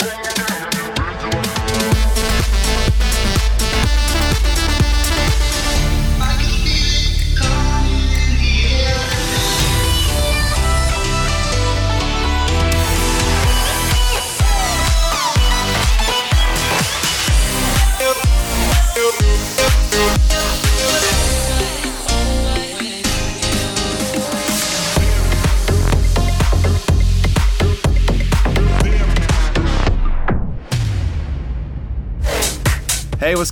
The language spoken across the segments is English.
Hey,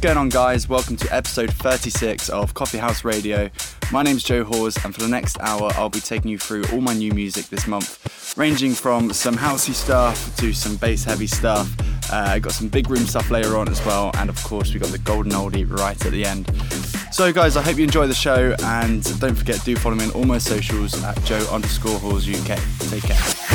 going on, guys? Welcome to episode 36 of Coffee House Radio. My name's Joe Hawes, and for the next hour, I'll be taking you through all my new music this month, ranging from some housey stuff to some bass heavy stuff. Uh, I got some big room stuff later on as well, and of course, we got the golden oldie right at the end. So, guys, I hope you enjoy the show, and don't forget, do follow me on all my socials at Joe underscore Hawes UK. Take care.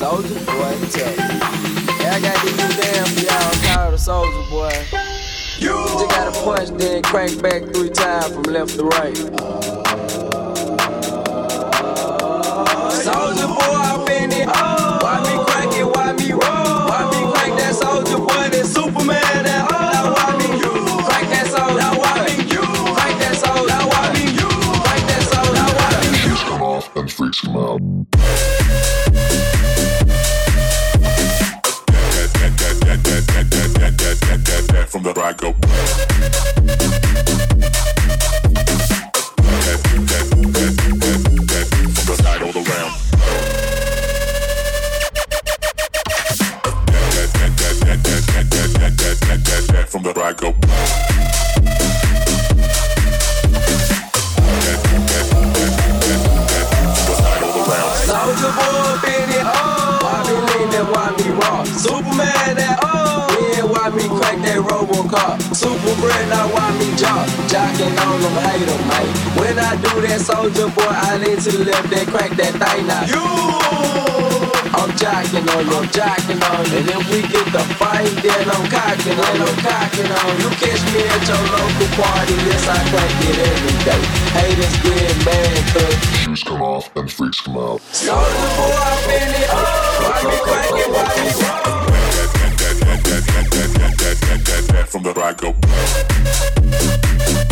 Soldier boy, tell Yeah, I got these new damn for y'all called a soldier boy. You just gotta punch, then crank back three times from left to right. Soldier boy, I've been it. Why me crank it? Why me roll? Why me crank that soldier boy? That Superman, that oh, now why me you crank that soldier? Now why me you crank that soldier? Now why me you crank that soldier? Now why me you? Come off and freaks come out. From the ride go. From the side all around. From the go. Why me that? Why me rock? Superman that that Robocop? Super bread, now why me jock? Jocking on them, hate them, mate. When I do that, soldier boy, I lean to the left, then crack that thing now. You. I'm jocking on you, I'm jocking on you. And if we get the fight, then I'm cocking on you, I'm cocking on you. You catch me at your local party, yes, I crank it every day. Haters get mad, cause Shoes come off and freaks come out. Soldier boy, I've been it. Why me crank it, why From the ride go.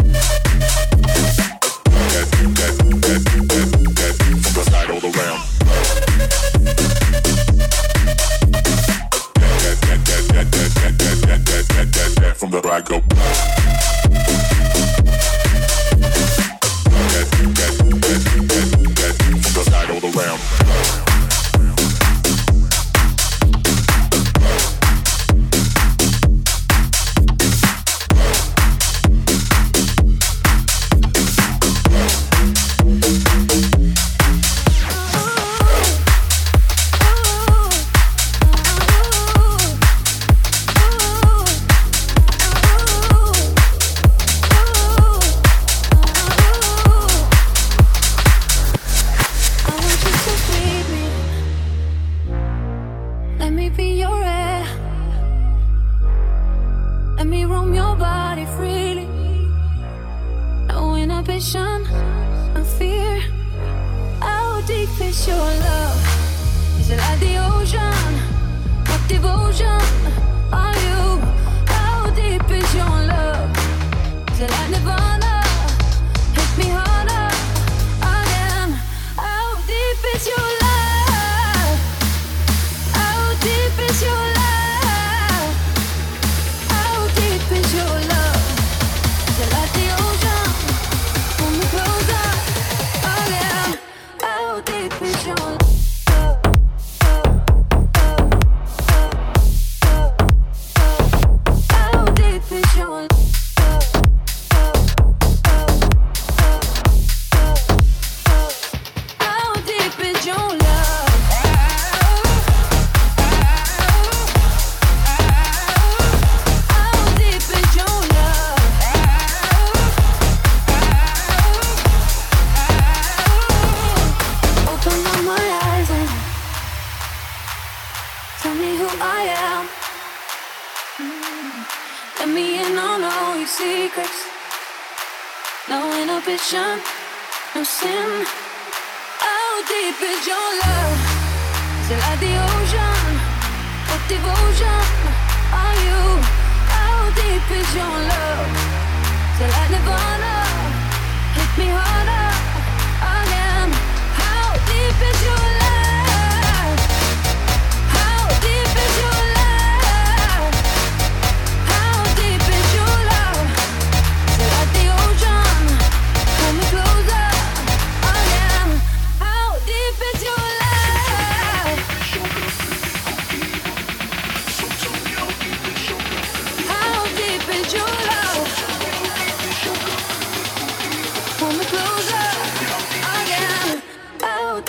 Oh,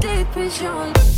deep is your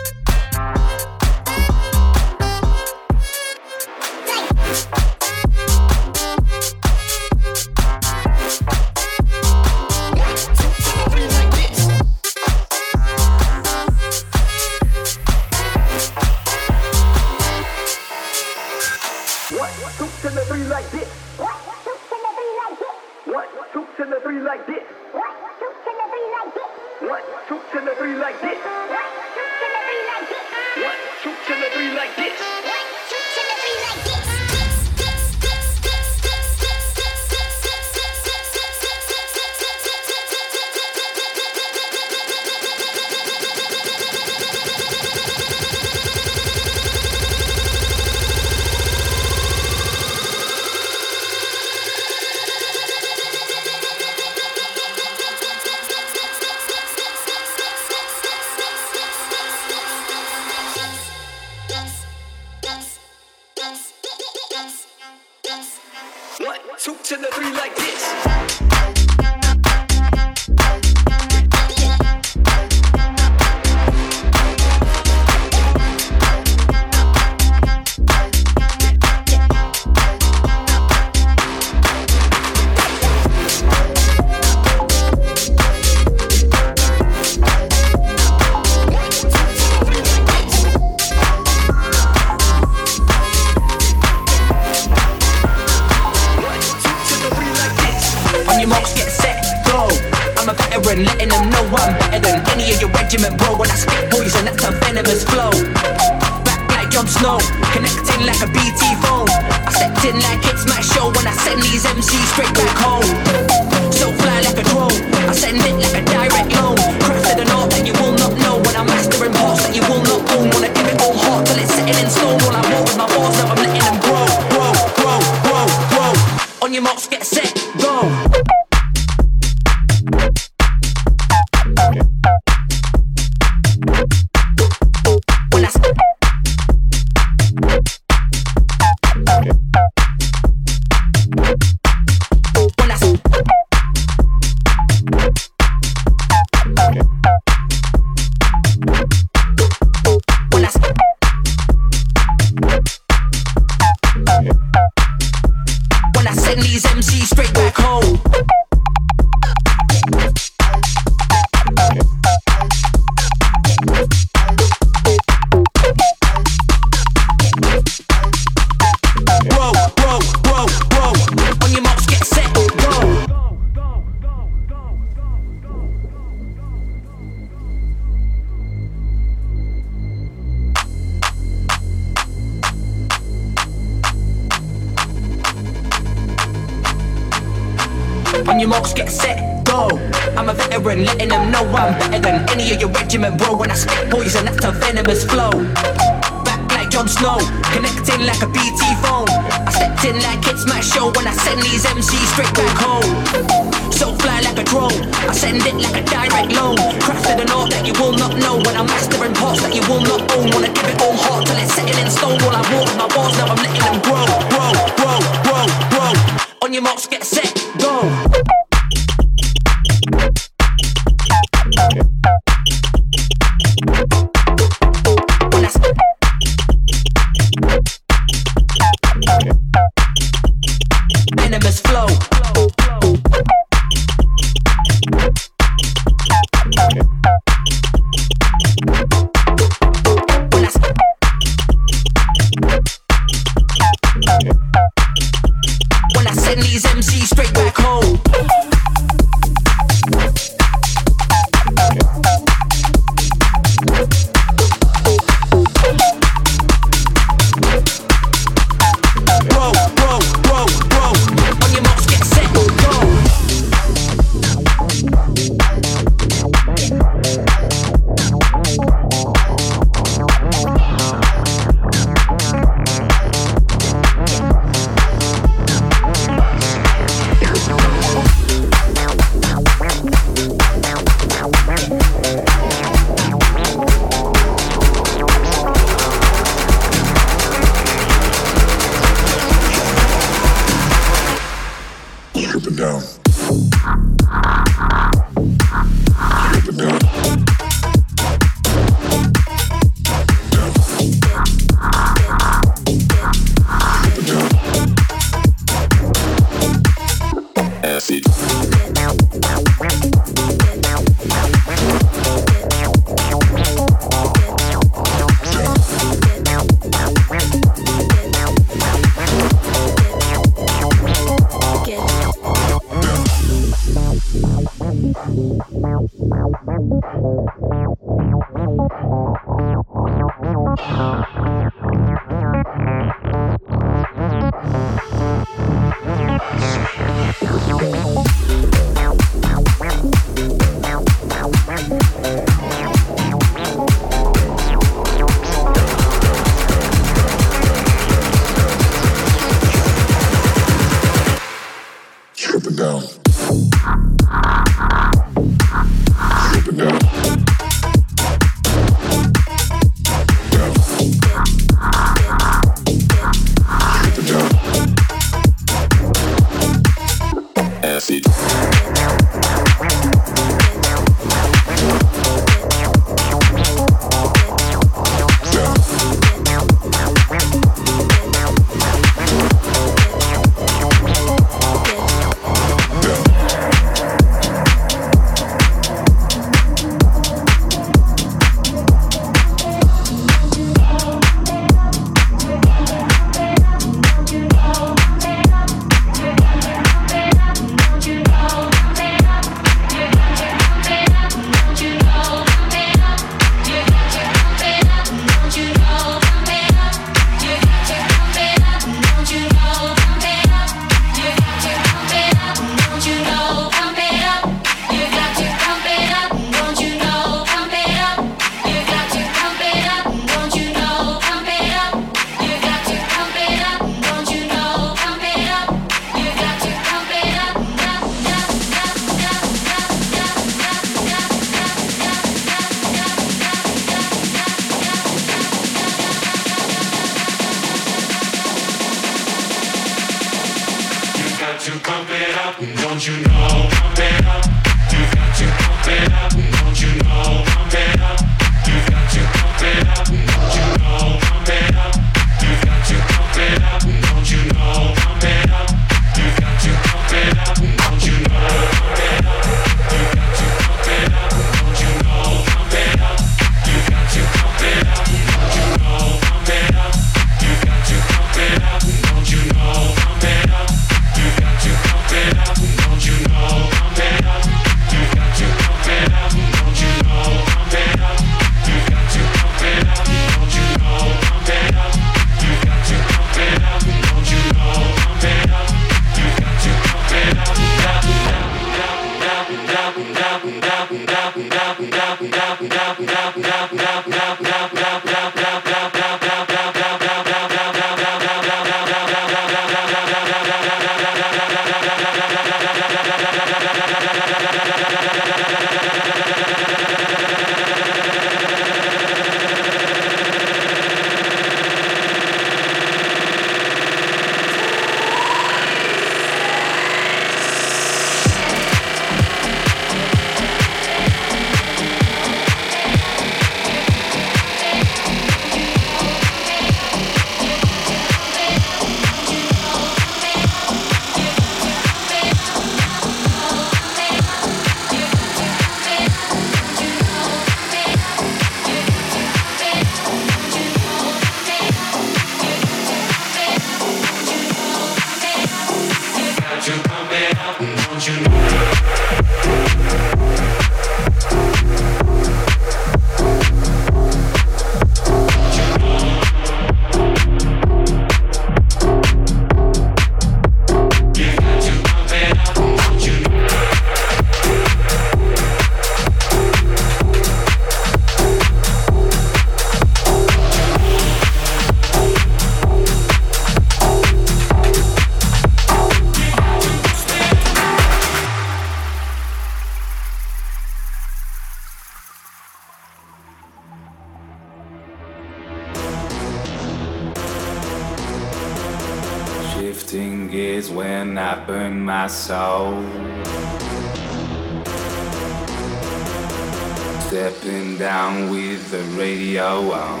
on.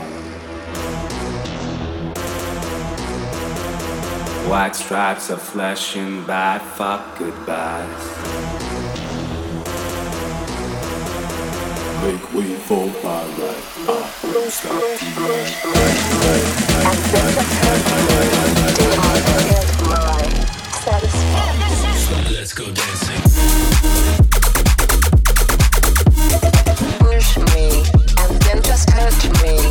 White stripes are flashing by, fuck goodbyes. Make way for stop Let's go dancing. Hurt me.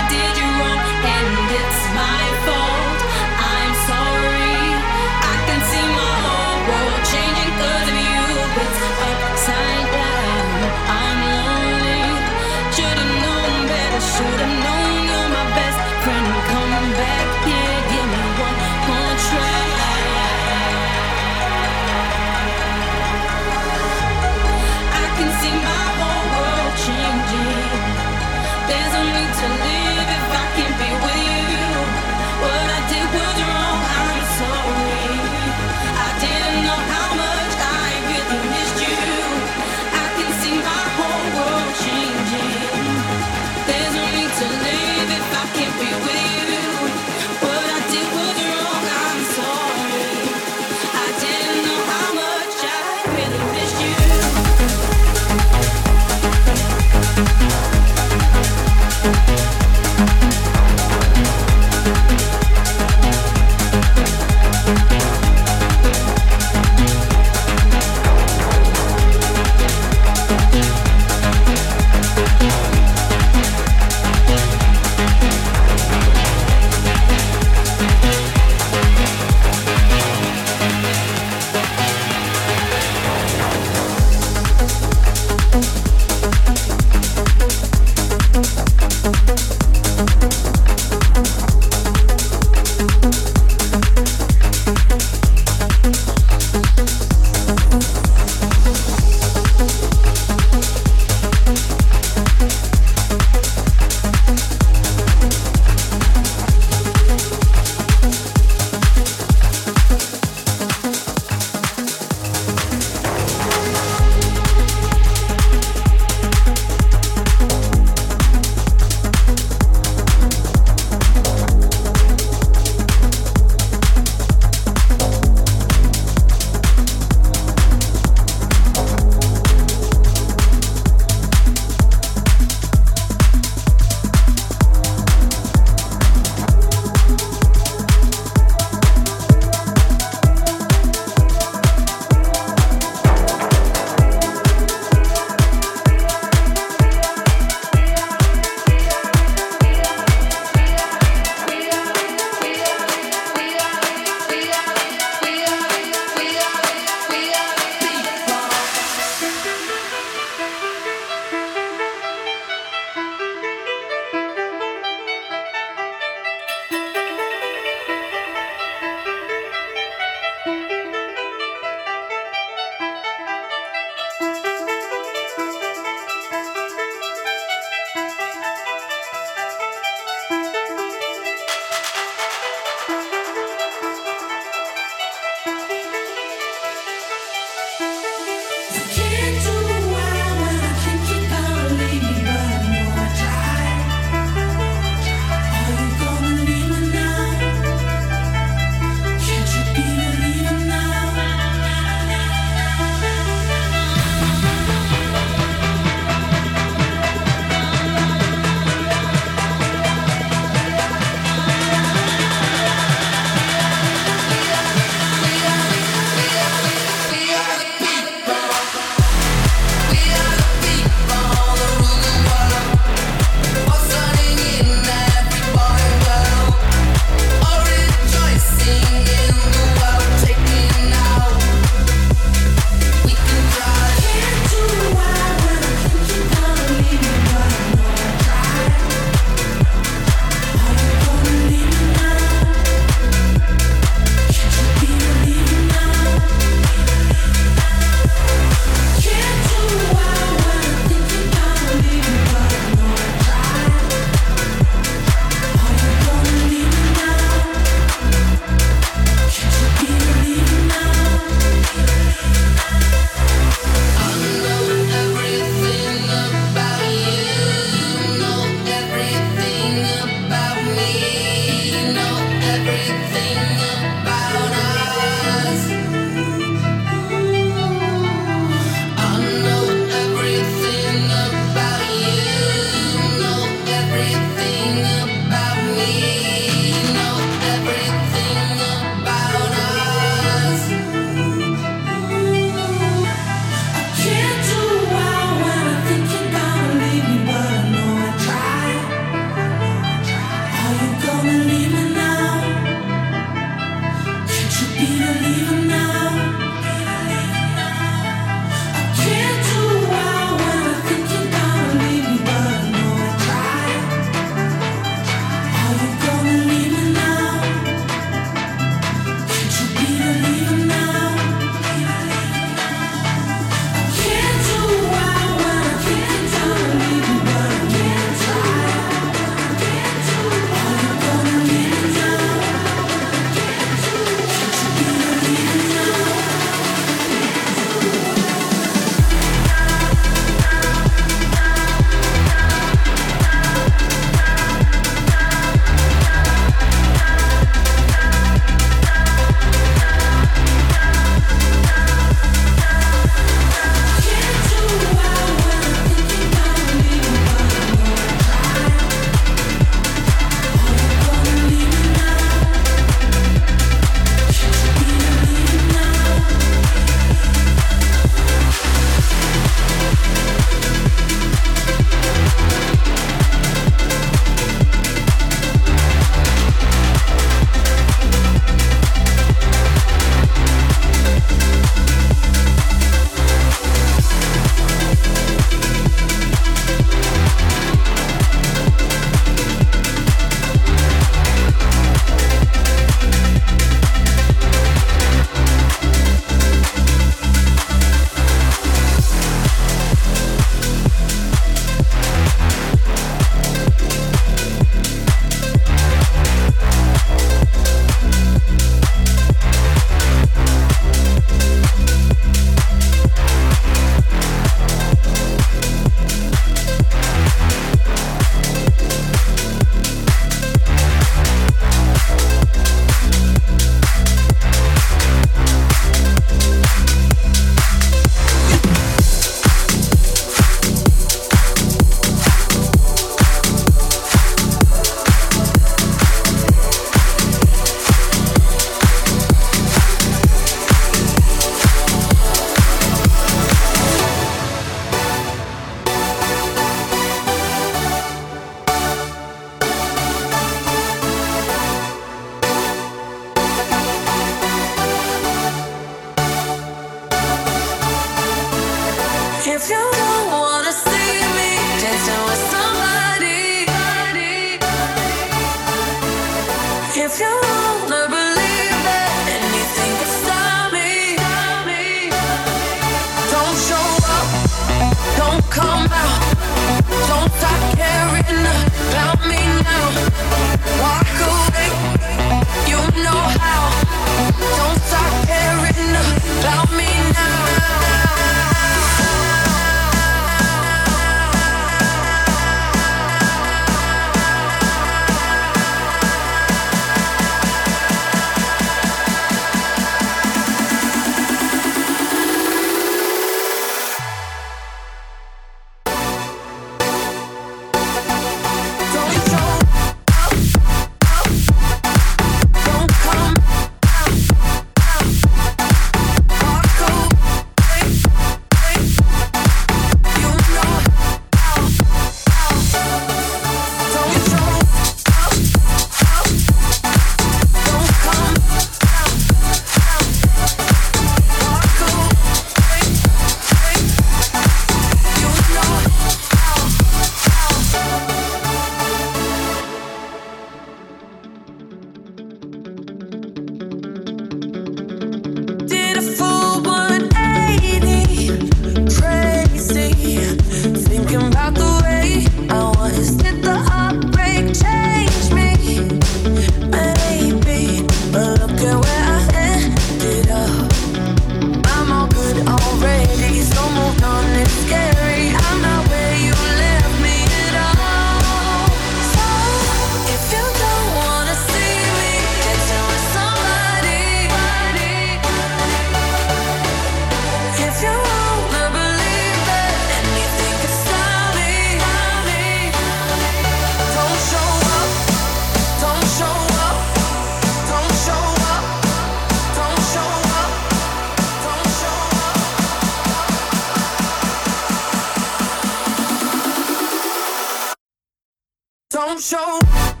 own show.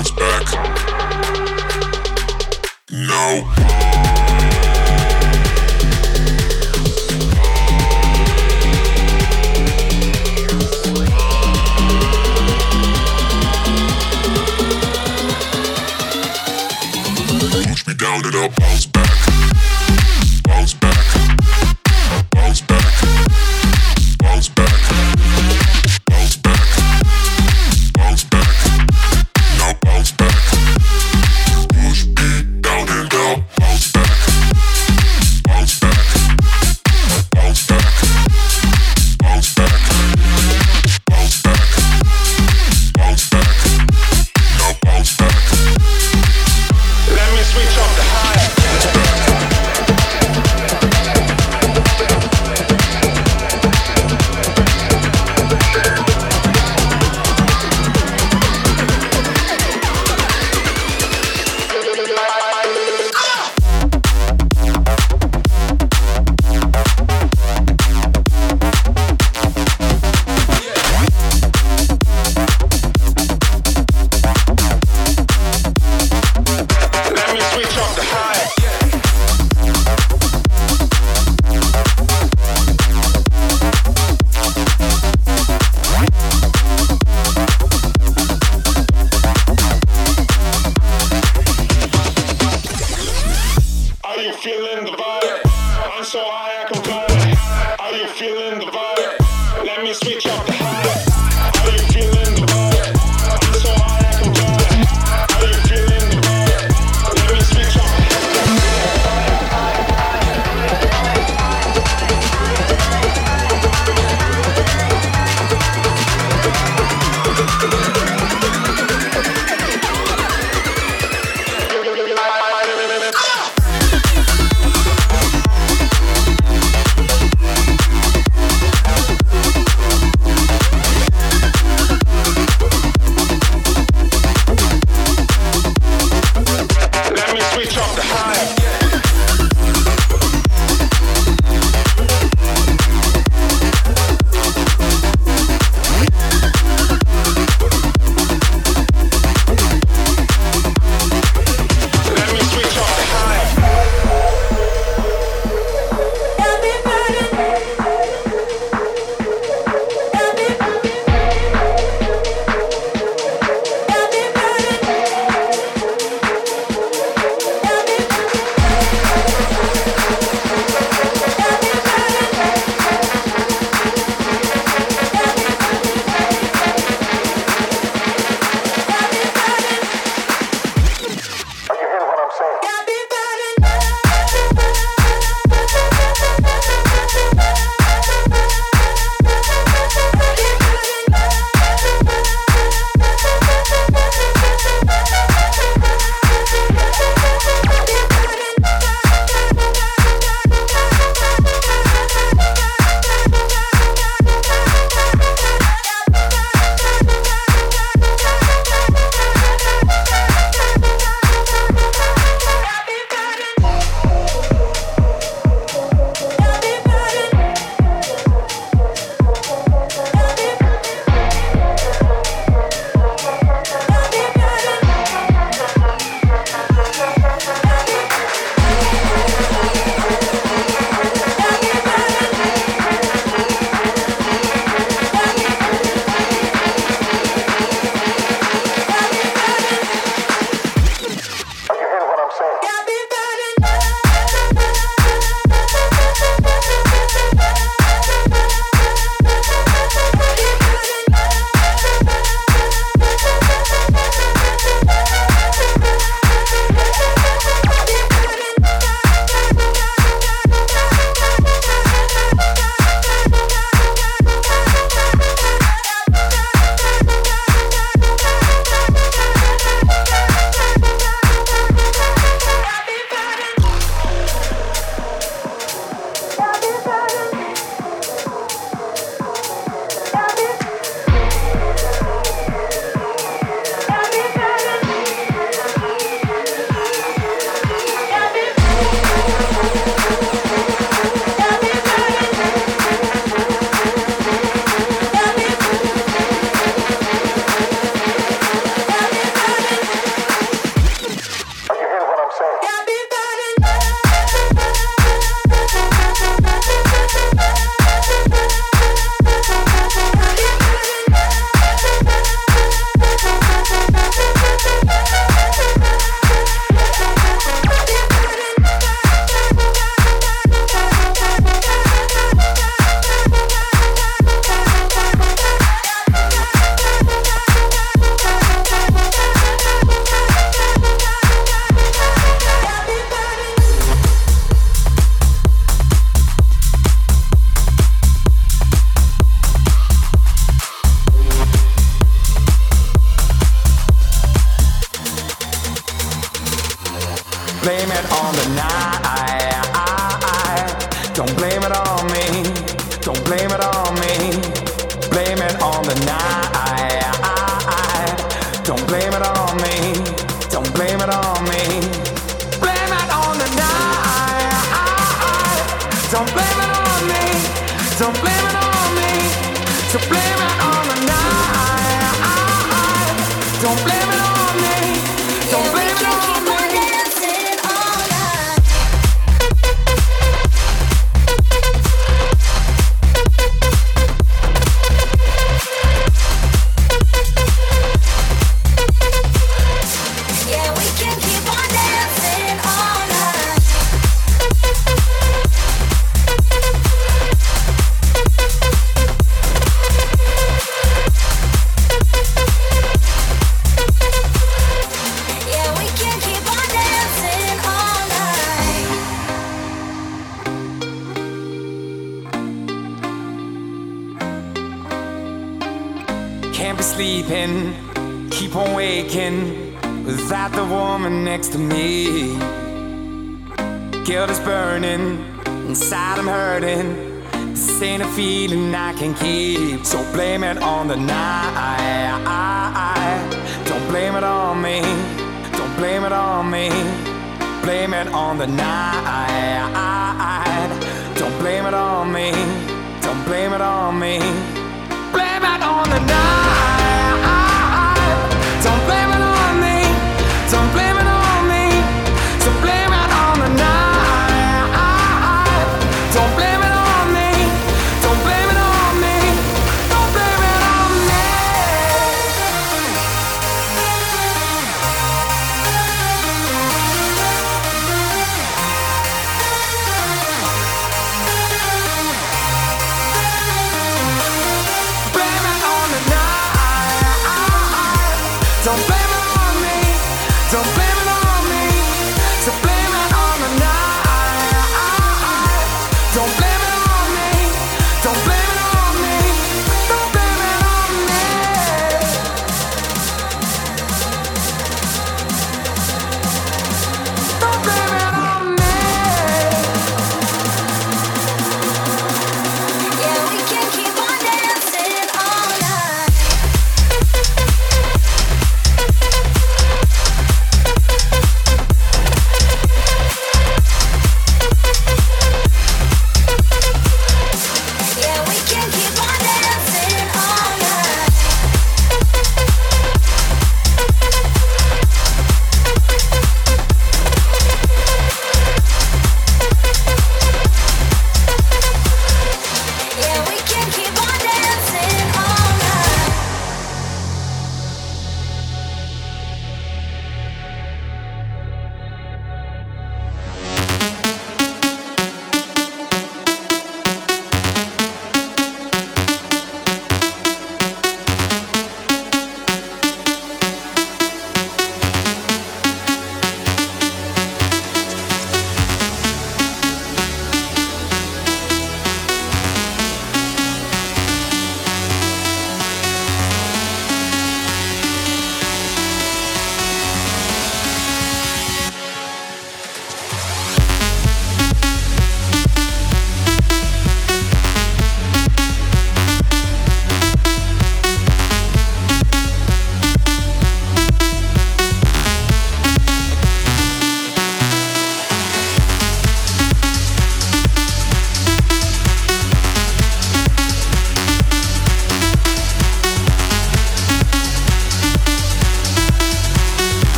bounce back. Blame it on the night. Don't blame it on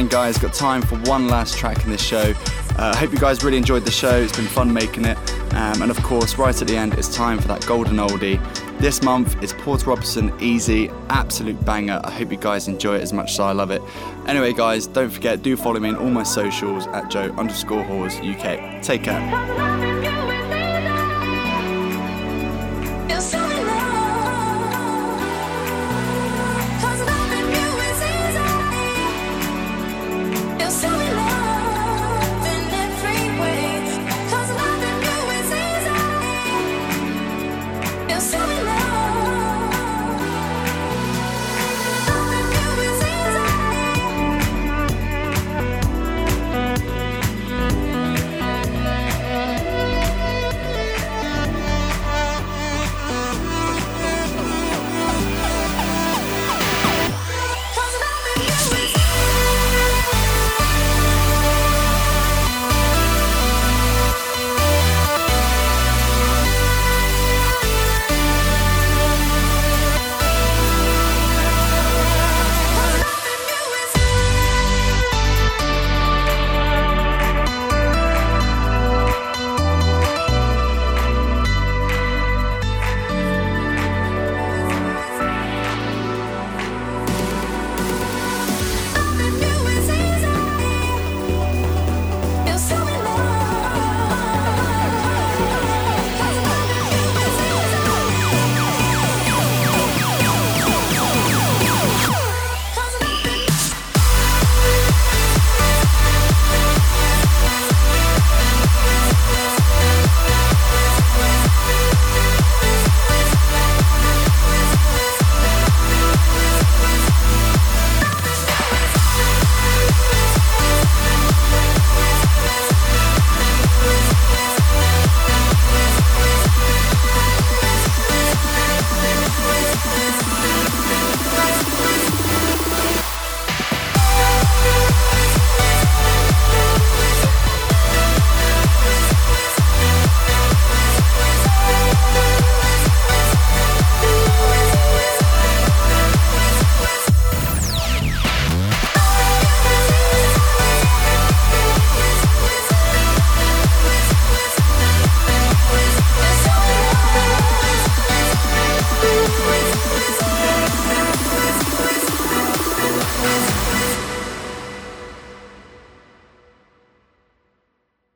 then, guys, got time for one last track in this show. I uh, hope you guys really enjoyed the show. It's been fun making it. Um, and of course, right at the end, it's time for that golden oldie. This month is Porter Robinson Easy, absolute banger. I hope you guys enjoy it as much as I love it. Anyway, guys, don't forget, do follow me on all my socials at Joe underscore Hawes UK. Take care.